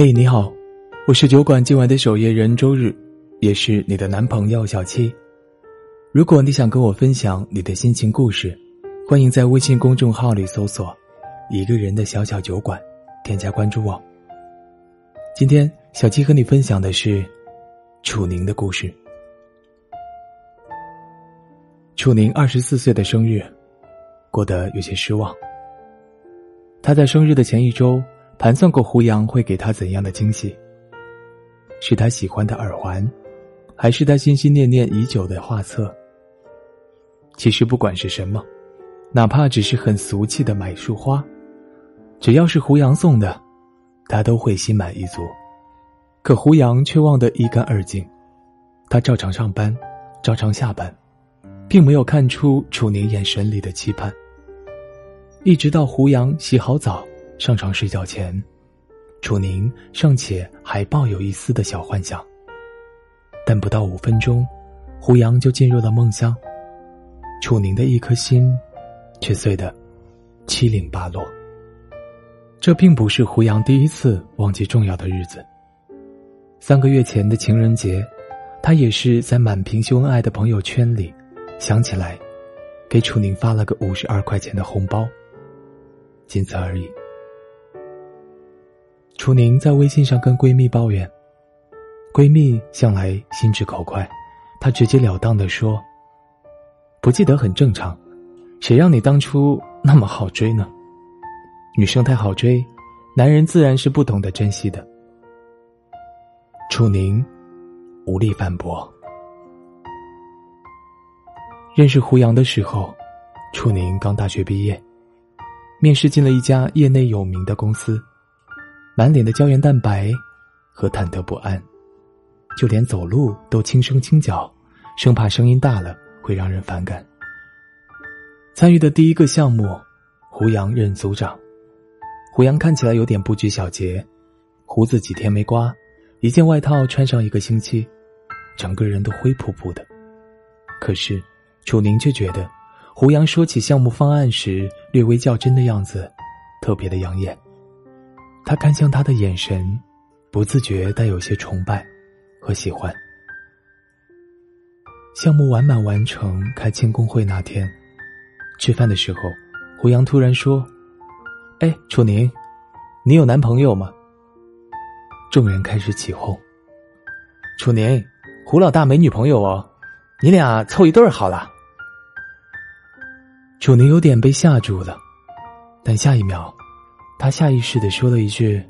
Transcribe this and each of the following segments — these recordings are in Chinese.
嘿，你好，我是酒馆今晚的守夜人周日，也是你的男朋友小七。如果你想跟我分享你的心情故事，欢迎在微信公众号里搜索“一个人的小小酒馆”，添加关注我。今天小七和你分享的是楚宁的故事。楚宁二十四岁的生日，过得有些失望。他在生日的前一周。盘算过胡杨会给他怎样的惊喜？是他喜欢的耳环，还是他心心念念已久的画册？其实不管是什么，哪怕只是很俗气的买束花，只要是胡杨送的，他都会心满意足。可胡杨却忘得一干二净，他照常上班，照常下班，并没有看出楚宁眼神里的期盼。一直到胡杨洗好澡。上床睡觉前，楚宁尚且还抱有一丝的小幻想。但不到五分钟，胡杨就进入了梦乡，楚宁的一颗心却碎得七零八落。这并不是胡杨第一次忘记重要的日子。三个月前的情人节，他也是在满屏秀恩爱的朋友圈里，想起来，给楚宁发了个五十二块钱的红包，仅此而已。楚宁在微信上跟闺蜜抱怨，闺蜜向来心直口快，她直截了当的说：“不记得很正常，谁让你当初那么好追呢？女生太好追，男人自然是不懂得珍惜的。”楚宁无力反驳。认识胡杨的时候，楚宁刚大学毕业，面试进了一家业内有名的公司。满脸的胶原蛋白和忐忑不安，就连走路都轻声轻脚，生怕声音大了会让人反感。参与的第一个项目，胡杨任组长。胡杨看起来有点不拘小节，胡子几天没刮，一件外套穿上一个星期，整个人都灰扑扑的。可是，楚宁却觉得，胡杨说起项目方案时略微较真的样子，特别的养眼。他看向他的眼神，不自觉带有些崇拜和喜欢。项目完满完成，开庆功会那天，吃饭的时候，胡杨突然说：“哎，楚宁，你有男朋友吗？”众人开始起哄。楚宁，胡老大没女朋友哦，你俩凑一对儿好了。楚宁有点被吓住了，但下一秒。他下意识的说了一句：“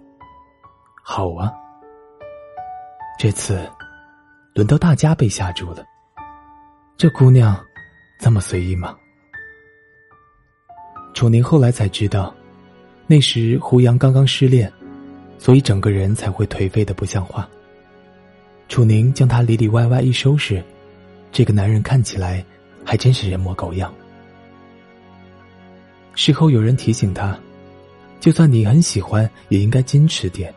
好啊。”这次，轮到大家被吓住了。这姑娘，这么随意吗？楚宁后来才知道，那时胡杨刚刚失恋，所以整个人才会颓废的不像话。楚宁将他里里外外一收拾，这个男人看起来还真是人模狗样。事后有人提醒他。就算你很喜欢，也应该矜持点。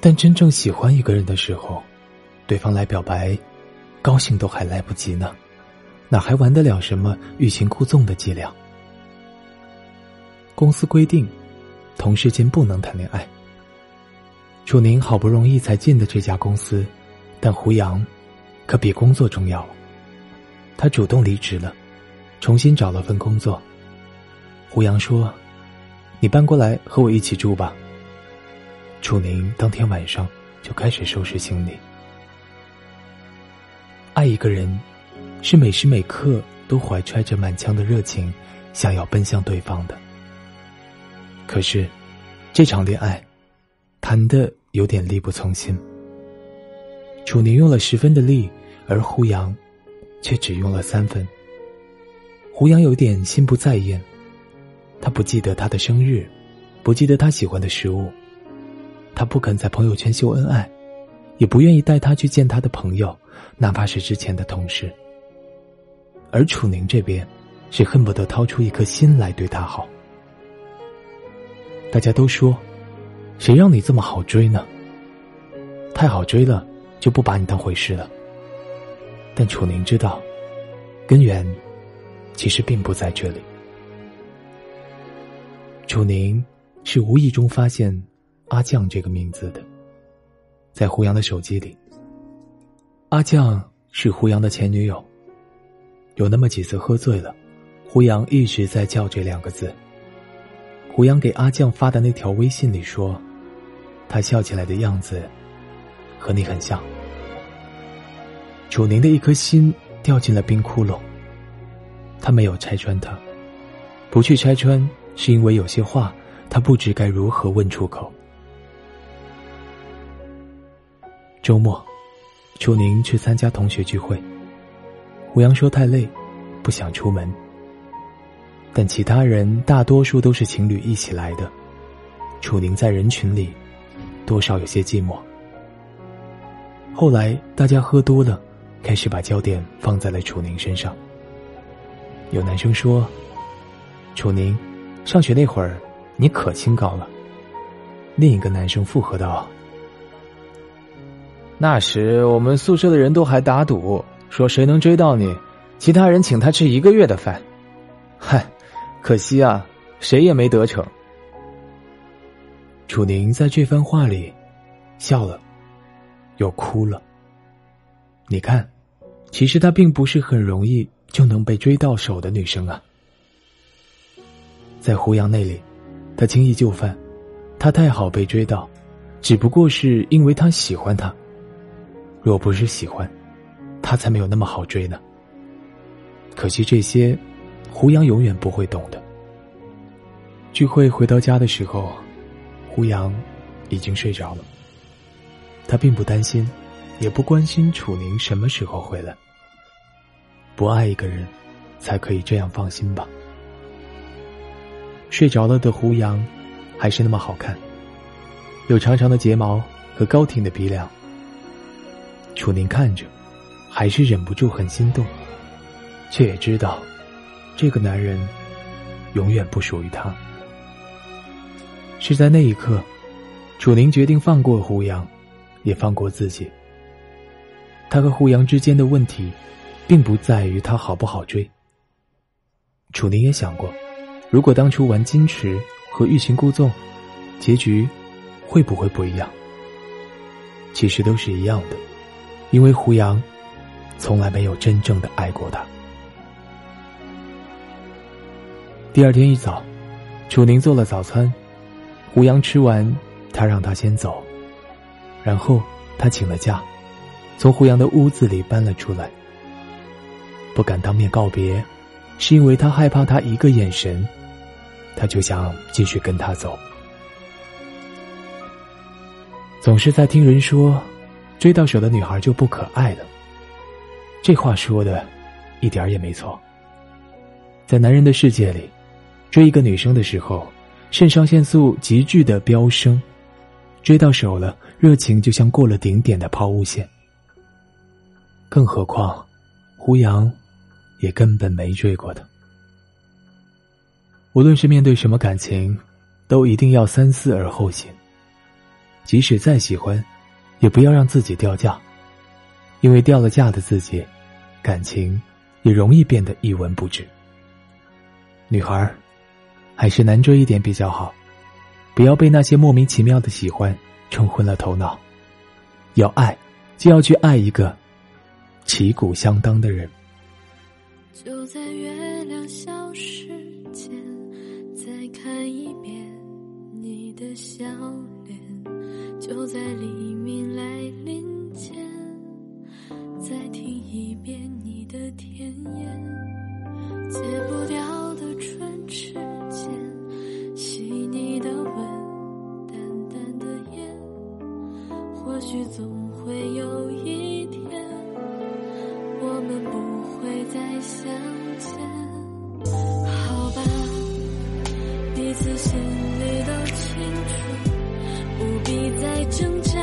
但真正喜欢一个人的时候，对方来表白，高兴都还来不及呢，哪还玩得了什么欲擒故纵的伎俩？公司规定，同事间不能谈恋爱。楚宁好不容易才进的这家公司，但胡杨，可比工作重要。他主动离职了，重新找了份工作。胡杨说。你搬过来和我一起住吧。楚宁当天晚上就开始收拾行李。爱一个人，是每时每刻都怀揣着满腔的热情，想要奔向对方的。可是，这场恋爱，谈的有点力不从心。楚宁用了十分的力，而胡杨，却只用了三分。胡杨有点心不在焉。他不记得他的生日，不记得他喜欢的食物，他不肯在朋友圈秀恩爱，也不愿意带他去见他的朋友，哪怕是之前的同事。而楚宁这边，是恨不得掏出一颗心来对他好。大家都说，谁让你这么好追呢？太好追了，就不把你当回事了。但楚宁知道，根源其实并不在这里。楚宁是无意中发现阿酱这个名字的，在胡杨的手机里。阿酱是胡杨的前女友。有那么几次喝醉了，胡杨一直在叫这两个字。胡杨给阿酱发的那条微信里说：“他笑起来的样子，和你很像。”楚宁的一颗心掉进了冰窟窿。他没有拆穿他，不去拆穿，是因为有些话他不知该如何问出口。周末，楚宁去参加同学聚会。胡杨说太累，不想出门。但其他人大多数都是情侣一起来的，楚宁在人群里，多少有些寂寞。后来大家喝多了，开始把焦点放在了楚宁身上。有男生说：“楚宁，上学那会儿，你可清高了。”另一个男生附和道：“那时我们宿舍的人都还打赌，说谁能追到你，其他人请他吃一个月的饭。嗨，可惜啊，谁也没得逞。”楚宁在这番话里笑了，又哭了。你看，其实他并不是很容易。就能被追到手的女生啊，在胡杨那里，他轻易就范，他太好被追到，只不过是因为他喜欢他。若不是喜欢，他才没有那么好追呢。可惜这些，胡杨永远不会懂的。聚会回到家的时候，胡杨已经睡着了。他并不担心，也不关心楚宁什么时候回来。不爱一个人，才可以这样放心吧。睡着了的胡杨，还是那么好看，有长长的睫毛和高挺的鼻梁。楚宁看着，还是忍不住很心动，却也知道，这个男人永远不属于他。是在那一刻，楚宁决定放过胡杨，也放过自己。他和胡杨之间的问题。并不在于他好不好追。楚宁也想过，如果当初玩矜持和欲擒故纵，结局会不会不一样？其实都是一样的，因为胡杨从来没有真正的爱过他。第二天一早，楚宁做了早餐，胡杨吃完，他让他先走，然后他请了假，从胡杨的屋子里搬了出来。不敢当面告别，是因为他害怕他一个眼神，他就想继续跟他走。总是在听人说，追到手的女孩就不可爱了。这话说的，一点也没错。在男人的世界里，追一个女生的时候，肾上腺素急剧的飙升，追到手了，热情就像过了顶点的抛物线。更何况，胡杨。也根本没追过的。无论是面对什么感情，都一定要三思而后行。即使再喜欢，也不要让自己掉价，因为掉了价的自己，感情也容易变得一文不值。女孩还是难追一点比较好，不要被那些莫名其妙的喜欢冲昏了头脑。要爱，就要去爱一个旗鼓相当的人。就在月亮消失前，看一遍你的笑脸；就在黎明来临前，再听一遍你的甜言。戒不掉的唇齿间，细腻的吻，淡淡的烟，或许总会有一天，我们不。会再相心里都清楚，不必再挣扎。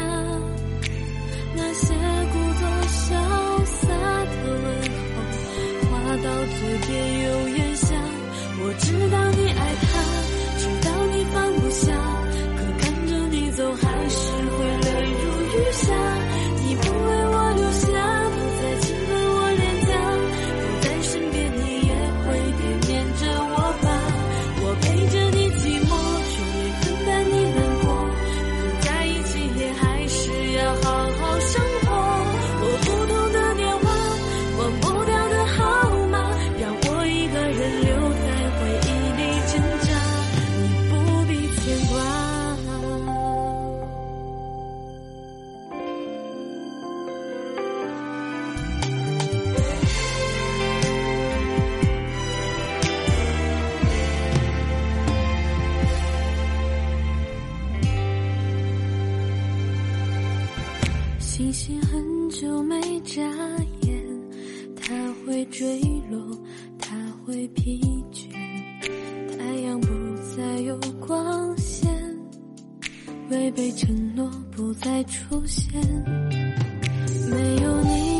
那些故作潇洒的问候，话到嘴边又星星很久没眨眼，它会坠落，它会疲倦，太阳不再有光线，违背承诺不再出现。没有你。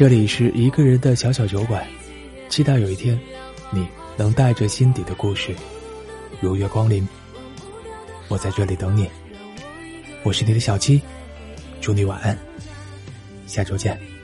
这里是一个人的小小酒馆期待有一天你能带着心底的故事如月光临。我在这里等你我是你的小七祝你晚安下周见。